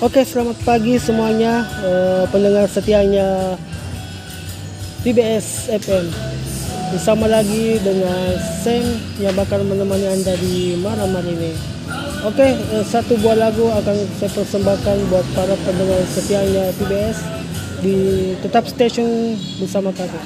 Oke, selamat pagi semuanya eh, pendengar setianya PBS FM. Bersama lagi dengan Sam yang bakal menemani Anda di malam hari ini. Oke, eh, satu buah lagu akan saya persembahkan buat para pendengar setianya PBS di tetap station bersama kami.